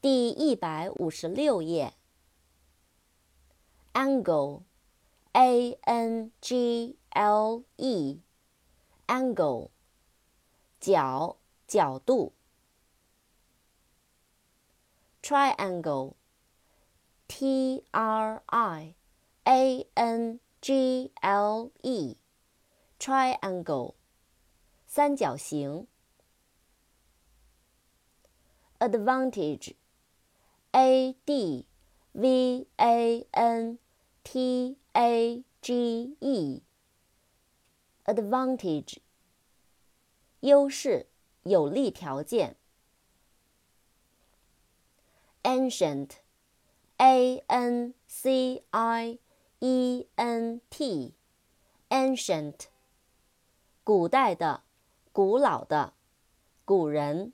第一百五十六页。angle，a n g l e，angle，角，角度。triangle，t r i a n g l e，triangle，三角形。advantage advantage，a d v a n t a g e，advantage，优势、有利条件。ancient，a n c i e n t，ancient，古代的、古老的、古人。